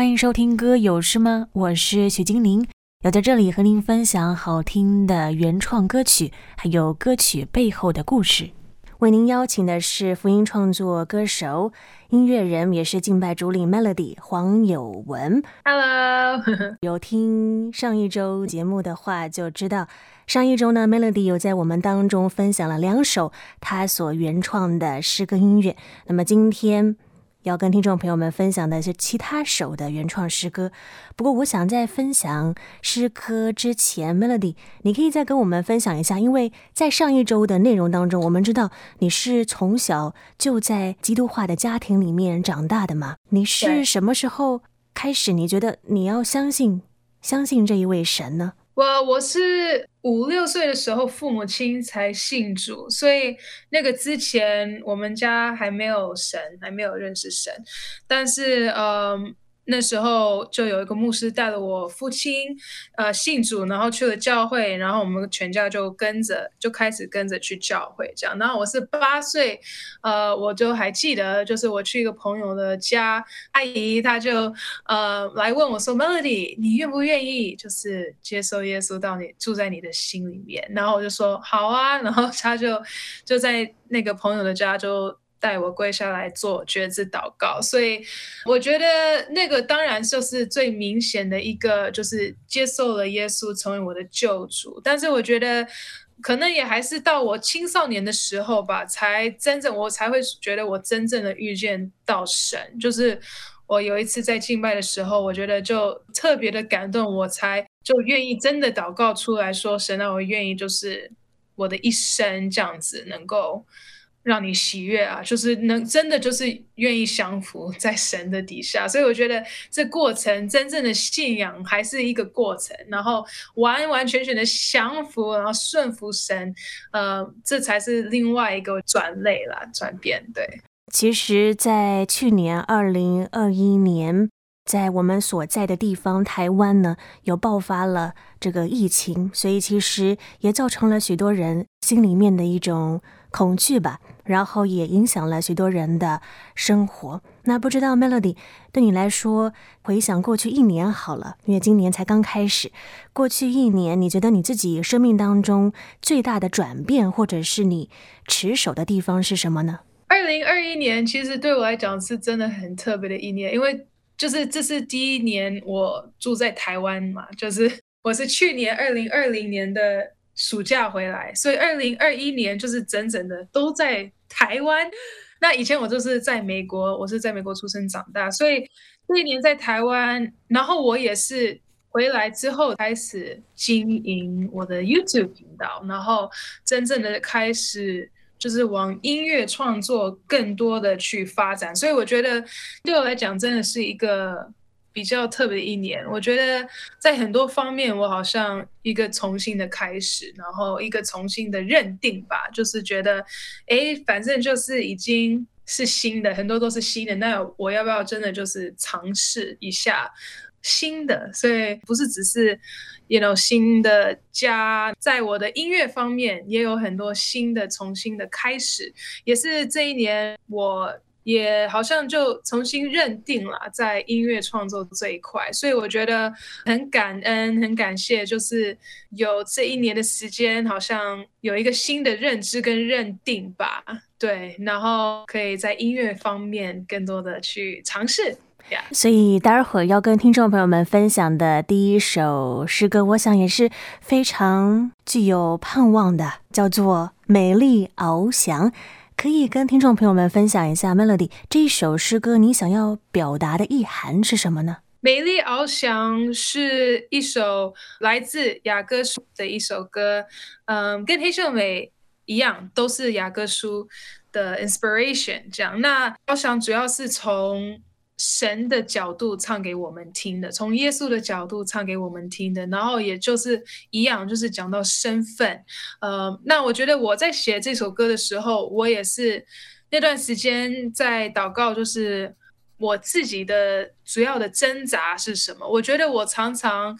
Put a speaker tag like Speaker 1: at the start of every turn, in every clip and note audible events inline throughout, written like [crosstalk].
Speaker 1: 欢迎收听歌有事吗？我是许精灵，要在这里和您分享好听的原创歌曲，还有歌曲背后的故事。为您邀请的是福音创作歌手、音乐人，也是敬拜主领 Melody 黄友文。
Speaker 2: Hello，[laughs]
Speaker 1: 有听上一周节目的话，就知道上一周呢，Melody 有在我们当中分享了两首他所原创的诗歌音乐。那么今天，要跟听众朋友们分享的是其他首的原创诗歌。不过，我想在分享诗歌之前，Melody，你可以再跟我们分享一下，因为在上一周的内容当中，我们知道你是从小就在基督化的家庭里面长大的嘛？你是什么时候开始？你觉得你要相信相信这一位神呢？
Speaker 2: 我我是五六岁的时候，父母亲才信主，所以那个之前我们家还没有神，还没有认识神，但是嗯。那时候就有一个牧师带了我父亲，呃，信主，然后去了教会，然后我们全家就跟着，就开始跟着去教会这样。然后我是八岁，呃，我就还记得，就是我去一个朋友的家，阿姨她就呃来问我说：“Melody，你愿不愿意就是接受耶稣到你住在你的心里面？”然后我就说：“好啊。”然后他就就在那个朋友的家就。带我跪下来做决志祷告，所以我觉得那个当然就是最明显的一个，就是接受了耶稣成为我的救主。但是我觉得可能也还是到我青少年的时候吧，才真正我才会觉得我真正的遇见到神。就是我有一次在敬拜的时候，我觉得就特别的感动，我才就愿意真的祷告出来说：“神啊，我愿意就是我的一生这样子能够。”让你喜悦啊，就是能真的就是愿意降服在神的底下，所以我觉得这过程真正的信仰还是一个过程，然后完完全全的降服，然后顺服神，呃，这才是另外一个转类啦，转变。对，
Speaker 1: 其实，在去年二零二一年，在我们所在的地方台湾呢，有爆发了这个疫情，所以其实也造成了许多人心里面的一种恐惧吧。然后也影响了许多人的生活。那不知道 Melody 对你来说，回想过去一年好了，因为今年才刚开始。过去一年，你觉得你自己生命当中最大的转变，或者是你持守的地方是什么呢？
Speaker 2: 二零二一年其实对我来讲是真的很特别的一年，因为就是这是第一年我住在台湾嘛，就是我是去年二零二零年的暑假回来，所以二零二一年就是整整的都在。台湾，那以前我就是在美国，我是在美国出生长大，所以这一年在台湾，然后我也是回来之后开始经营我的 YouTube 频道，然后真正的开始就是往音乐创作更多的去发展，所以我觉得对我来讲真的是一个。比较特别的一年，我觉得在很多方面，我好像一个重新的开始，然后一个重新的认定吧，就是觉得，哎，反正就是已经是新的，很多都是新的，那我要不要真的就是尝试一下新的？所以不是只是，you know，新的家，在我的音乐方面也有很多新的、重新的开始，也是这一年我。也好像就重新认定了在音乐创作这一块，所以我觉得很感恩、很感谢，就是有这一年的时间，好像有一个新的认知跟认定吧。对，然后可以在音乐方面更多的去尝试。
Speaker 1: 所以待会儿要跟听众朋友们分享的第一首诗歌，我想也是非常具有盼望的，叫做《美丽翱翔》。可以跟听众朋友们分享一下，Melody 这一首诗歌，你想要表达的意涵是什么呢？
Speaker 2: 美丽翱翔是一首来自雅各书的一首歌，嗯，跟黑秀美一样，都是雅各书的 inspiration。这样，那翱翔主要是从。神的角度唱给我们听的，从耶稣的角度唱给我们听的，然后也就是一样，就是讲到身份。呃，那我觉得我在写这首歌的时候，我也是那段时间在祷告，就是我自己的主要的挣扎是什么？我觉得我常常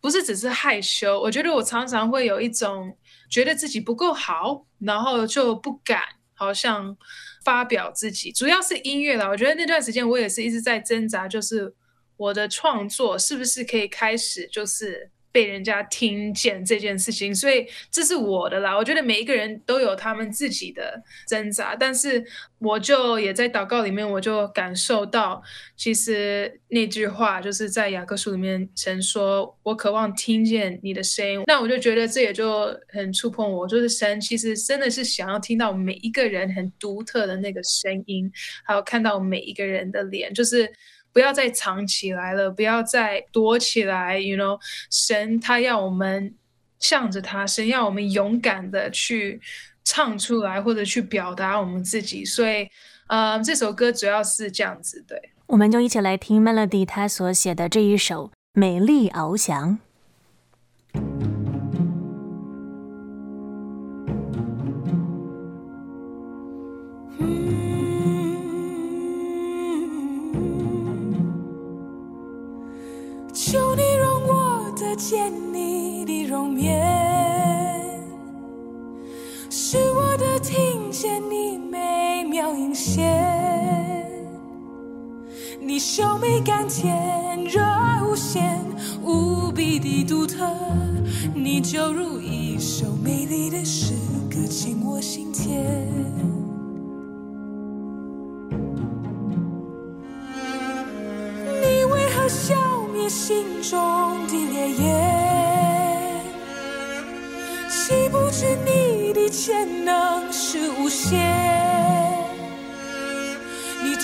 Speaker 2: 不是只是害羞，我觉得我常常会有一种觉得自己不够好，然后就不敢，好像。发表自己，主要是音乐啦。我觉得那段时间我也是一直在挣扎，就是我的创作是不是可以开始就是。被人家听见这件事情，所以这是我的啦。我觉得每一个人都有他们自己的挣扎，但是我就也在祷告里面，我就感受到，其实那句话就是在雅各书里面曾说：“我渴望听见你的声音。”那我就觉得这也就很触碰我，就是神其实真的是想要听到每一个人很独特的那个声音，还有看到每一个人的脸，就是。不要再藏起来了，不要再躲起来。You know，神他要我们向着他，神要我们勇敢的去唱出来，或者去表达我们自己。所以，呃，这首歌主要是这样子。对，
Speaker 1: 我们就一起来听 Melody 他所写的这一首《美丽翱翔》。
Speaker 3: 你秀美甘甜，热爱无限，无比的独特。你就如一首美丽的诗歌，进我心田。你为何消灭心中的烈焰？岂不知？你的潜能是无限，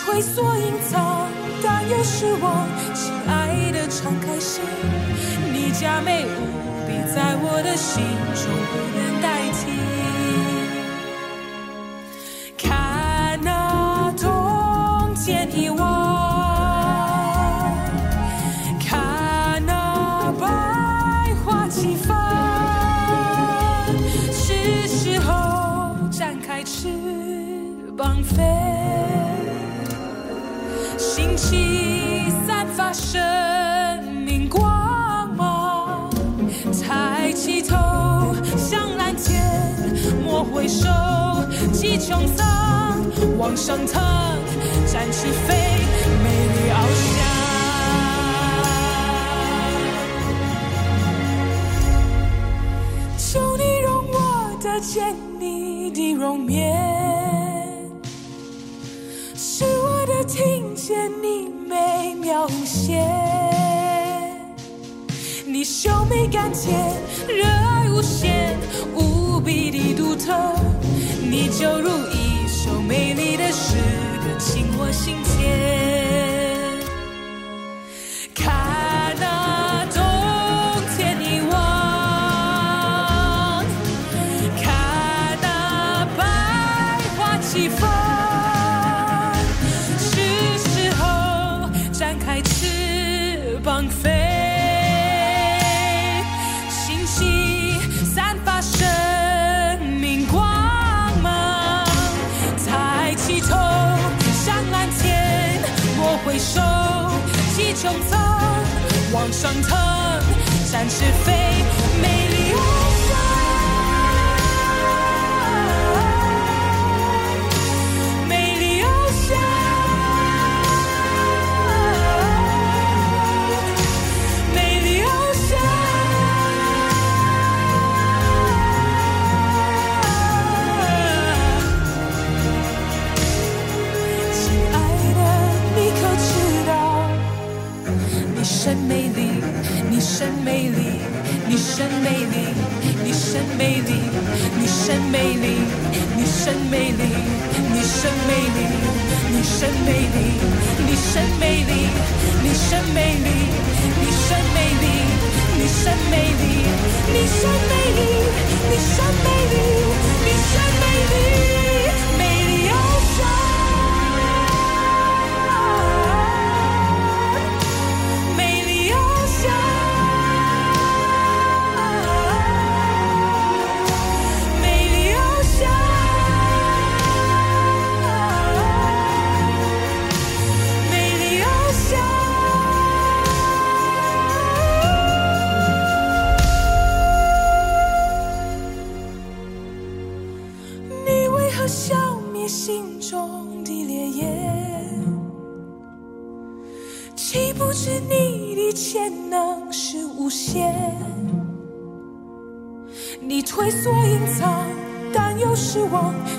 Speaker 3: 会所隐藏，但愿是我亲爱的敞开心。你加美无比，在我的心中不能代替。看那冬天遗忘，看那百花齐放，是时候展开翅膀飞。生命光芒，抬起头向蓝天，莫回首，击穹苍，往上腾，展翅飞，美丽翱翔。求你容我得见你的容颜。听见你美妙无限，你秀美甘甜，热爱无限，无比的独特，你就如一首美丽的诗歌，进我心田。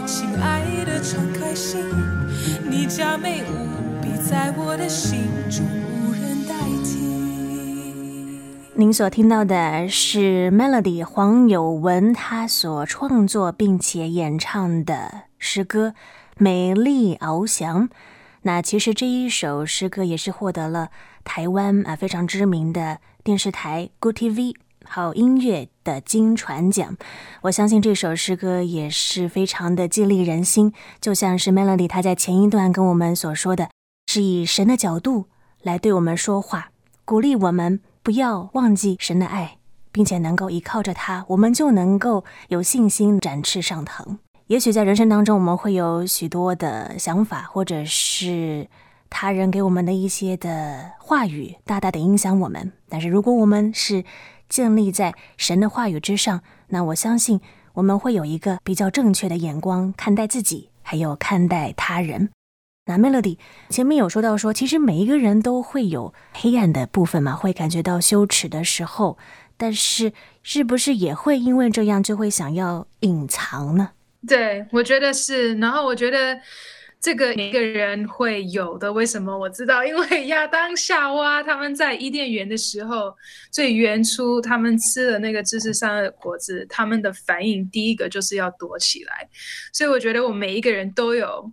Speaker 3: 亲爱的，敞开心，你佳美无比，在我的心中无人代替。
Speaker 1: 您所听到的是 Melody 黄友文他所创作并且演唱的诗歌《美丽翱翔》。那其实这一首诗歌也是获得了台湾啊非常知名的电视台 Good TV 好音乐的金传奖。我相信这首诗歌也是非常的激励人心，就像是 Melody 他在前一段跟我们所说的，是以神的角度来对我们说话，鼓励我们不要忘记神的爱，并且能够依靠着他，我们就能够有信心展翅上腾。也许在人生当中，我们会有许多的想法，或者是他人给我们的一些的话语，大大的影响我们。但是，如果我们是建立在神的话语之上，那我相信我们会有一个比较正确的眼光看待自己，还有看待他人。那 Melody 前面有说到说，其实每一个人都会有黑暗的部分嘛，会感觉到羞耻的时候，但是是不是也会因为这样就会想要隐藏呢？
Speaker 2: 对，我觉得是。然后我觉得这个每个人会有的。为什么我知道？因为亚当夏娃他们在伊甸园的时候，最原初他们吃了那个知识上的果子，他们的反应第一个就是要躲起来。所以我觉得我们每一个人都有。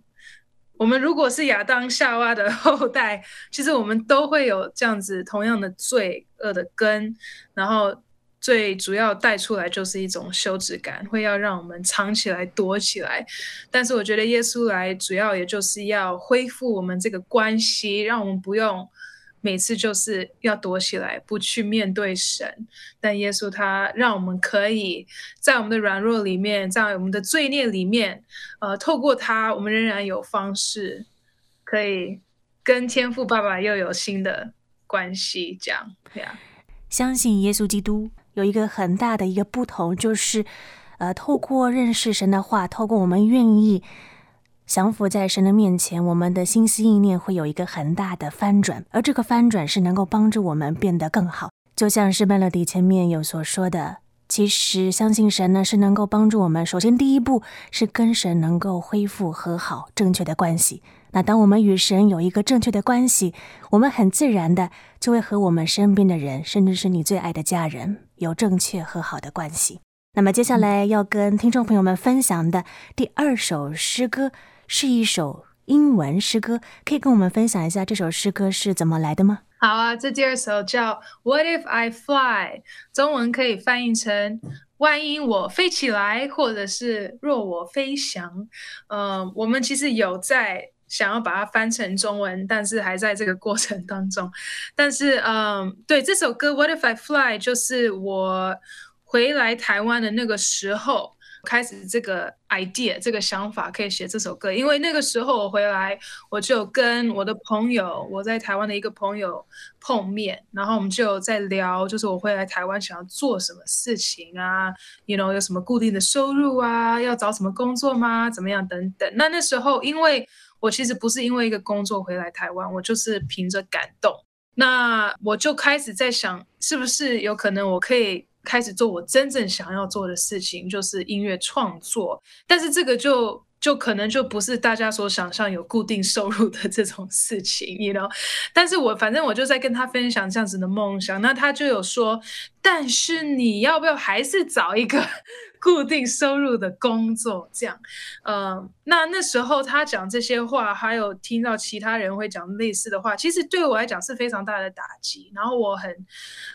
Speaker 2: 我们如果是亚当夏娃的后代，其实我们都会有这样子同样的罪恶的根，然后。最主要带出来就是一种羞耻感，会要让我们藏起来、躲起来。但是我觉得耶稣来，主要也就是要恢复我们这个关系，让我们不用每次就是要躲起来，不去面对神。但耶稣他让我们可以在我们的软弱里面，在我们的罪孽里面，呃，透过他，我们仍然有方式可以跟天父爸爸又有新的关系。这样，对啊，
Speaker 1: 相信耶稣基督。有一个很大的一个不同，就是，呃，透过认识神的话，透过我们愿意降服在神的面前，我们的心思意念会有一个很大的翻转，而这个翻转是能够帮助我们变得更好。就像是 Melody 前面有所说的，其实相信神呢是能够帮助我们。首先，第一步是跟神能够恢复和好正确的关系。那当我们与神有一个正确的关系，我们很自然的就会和我们身边的人，甚至是你最爱的家人，有正确和好的关系。那么接下来要跟听众朋友们分享的第二首诗歌是一首英文诗歌，可以跟我们分享一下这首诗歌是怎么来的吗？
Speaker 2: 好啊，这第二首叫 What If I Fly，中文可以翻译成万一我飞起来，或者是若我飞翔。嗯、我们其实有在。想要把它翻成中文，但是还在这个过程当中。但是，嗯，对，这首歌《What If I Fly》就是我回来台湾的那个时候开始这个 idea，这个想法可以写这首歌。因为那个时候我回来，我就跟我的朋友，我在台湾的一个朋友碰面，然后我们就在聊，就是我回来台湾想要做什么事情啊，you know，有什么固定的收入啊，要找什么工作吗？怎么样等等。那那时候因为我其实不是因为一个工作回来台湾，我就是凭着感动。那我就开始在想，是不是有可能我可以开始做我真正想要做的事情，就是音乐创作。但是这个就就可能就不是大家所想象有固定收入的这种事情，you know。但是我反正我就在跟他分享这样子的梦想，那他就有说，但是你要不要还是找一个？[laughs] 固定收入的工作，这样，嗯，那那时候他讲这些话，还有听到其他人会讲类似的话，其实对我来讲是非常大的打击。然后我很，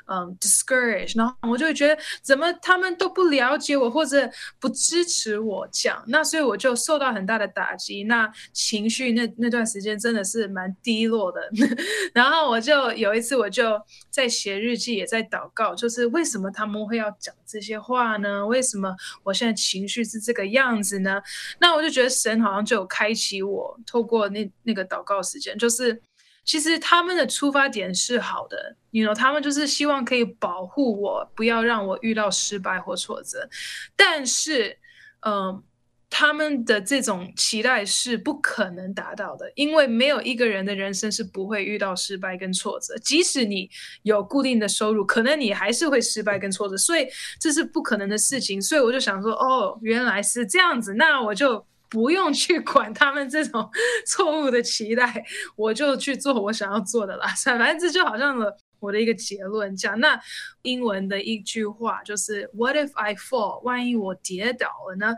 Speaker 2: 嗯，discouraged，然后我就会觉得怎么他们都不了解我或者不支持我讲，那所以我就受到很大的打击，那情绪那那段时间真的是蛮低落的。[laughs] 然后我就有一次我就在写日记，也在祷告，就是为什么他们会要讲这些话呢？为什么？我现在情绪是这个样子呢，那我就觉得神好像就有开启我，透过那那个祷告时间，就是其实他们的出发点是好的，you know，他们就是希望可以保护我，不要让我遇到失败或挫折。但是，嗯，他们的这种期待是不可能达到的，因为没有一个人的人生是不会遇到失败跟挫折。即使你有固定的收入，可能你还是会失败跟挫折，所以这是不可能的事情。所以我就想说，哦，原来是这样子，那我就不用去管他们这种 [laughs] 错误的期待，我就去做我想要做的啦。反正这就好像了我的一个结论，讲那英文的一句话就是 “What if I fall？” 万一我跌倒了呢？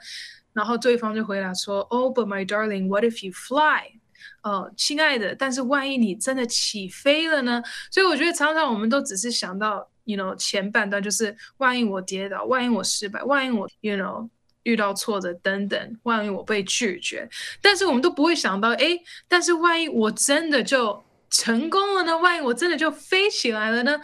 Speaker 2: 然后对方就回答说：“Oh, but my darling, what if you fly？” 哦，亲爱的，但是万一你真的起飞了呢？所以我觉得常常我们都只是想到，you know，前半段就是万一我跌倒，万一我失败，万一我，you know，遇到挫折等等，万一我被拒绝，但是我们都不会想到，哎，但是万一我真的就成功了呢？万一我真的就飞起来了呢？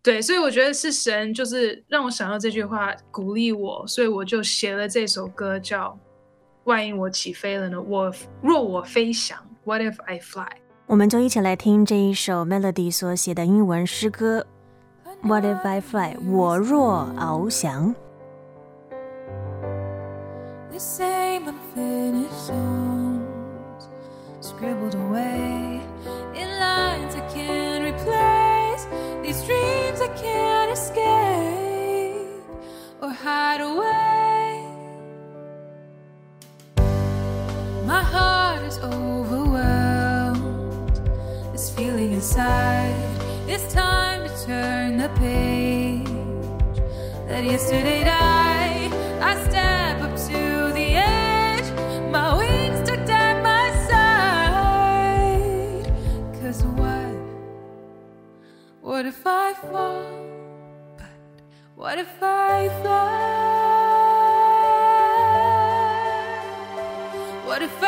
Speaker 2: 对所以我觉得是神就是让我想到这句话鼓励我所以我就写了这首歌叫万一我起飞了呢？我若我飞翔 what if i fly
Speaker 3: 我们就一起来听这一首 melody 所写的英文诗歌 what if i fly 我若翱翔。The same songs scribbled away hide away. My heart is overwhelmed. This feeling inside. It's time to turn the page. That yesterday died. What if I fly? What if I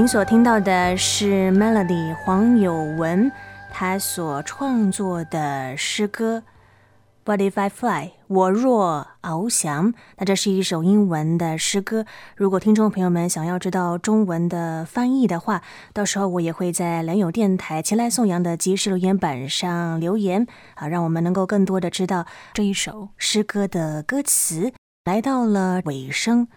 Speaker 1: 您所听到的是 Melody 黄有文他所创作的诗歌《What If I Fly》，我若翱翔。那这是一首英文的诗歌。如果听众朋友们想要知道中文的翻译的话，到时候我也会在良友电台前来送扬的即时留言板上留言啊，让我们能够更多的知道这一首诗歌的歌词。来到了尾声。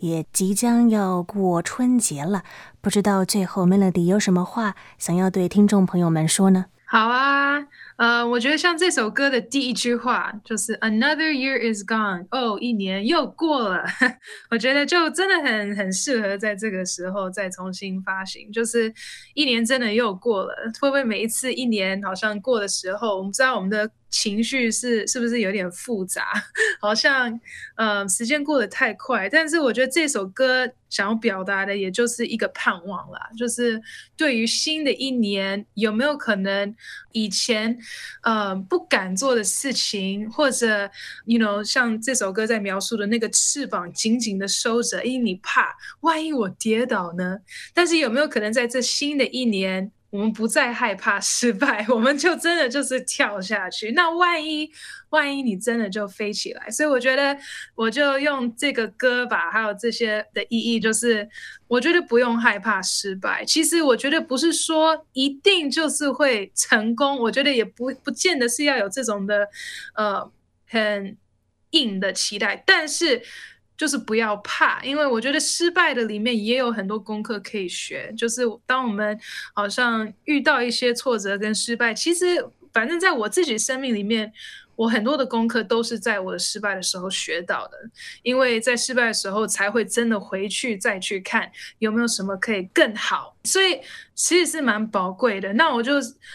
Speaker 1: 也即将要过春节了，不知道最后 Melody 有什么话想要对听众朋友们说呢？
Speaker 2: 好啊，呃，我觉得像这首歌的第一句话就是 Another year is gone，哦，一年又过了，[laughs] 我觉得就真的很很适合在这个时候再重新发行，就是一年真的又过了，会不会每一次一年好像过的时候，我们知道我们的。情绪是是不是有点复杂？[laughs] 好像，呃，时间过得太快。但是我觉得这首歌想要表达的，也就是一个盼望啦，就是对于新的一年，有没有可能以前，呃，不敢做的事情，或者，you know，像这首歌在描述的那个翅膀紧紧的收着，因为你怕万一我跌倒呢？但是有没有可能在这新的一年？我们不再害怕失败，[laughs] 我们就真的就是跳下去。那万一，万一你真的就飞起来，所以我觉得，我就用这个歌吧，还有这些的意义，就是我觉得不用害怕失败。其实我觉得不是说一定就是会成功，我觉得也不不见得是要有这种的，呃，很硬的期待，但是。就是不要怕，因为我觉得失败的里面也有很多功课可以学。就是当我们好像遇到一些挫折跟失败，其实反正在我自己生命里面，我很多的功课都是在我的失败的时候学到的。因为在失败的时候，才会真的回去再去看有没有什么可以更好。所以其实是蛮宝贵的。那我就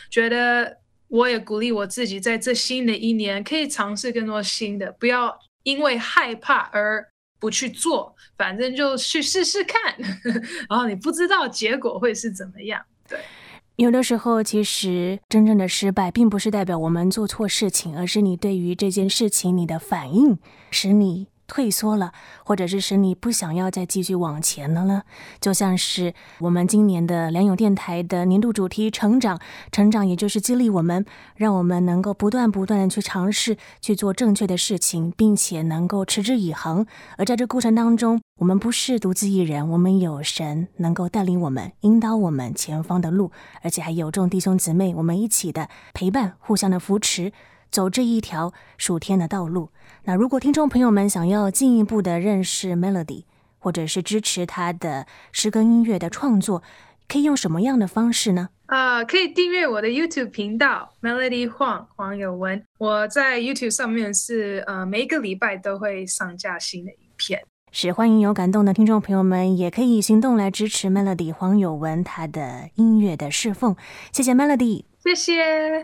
Speaker 2: 觉得，我也鼓励我自己，在这新的一年可以尝试更多新的，不要因为害怕而。不去做，反正就去试试看，[laughs] 然后你不知道结果会是怎么样。对，
Speaker 1: 有的时候其实真正的失败，并不是代表我们做错事情，而是你对于这件事情你的反应使你。退缩了，或者是使你不想要再继续往前了呢？就像是我们今年的良友电台的年度主题“成长”，成长也就是激励我们，让我们能够不断不断的去尝试去做正确的事情，并且能够持之以恒。而在这过程当中，我们不是独自一人，我们有神能够带领我们、引导我们前方的路，而且还有众弟兄姊妹，我们一起的陪伴，互相的扶持。走这一条属天的道路。那如果听众朋友们想要进一步的认识 Melody，或者是支持他的诗歌音乐的创作，可以用什么样的方式呢？
Speaker 2: 啊、uh，可以订阅我的 YouTube 频道 Melody 黄黄有文。我在 YouTube 上面是呃每一个礼拜都会上架新的影片。
Speaker 1: 是，欢迎有感动的听众朋友们也可以行动来支持 Melody 黄有文他的音乐的侍奉。谢谢 Melody，
Speaker 2: 谢谢。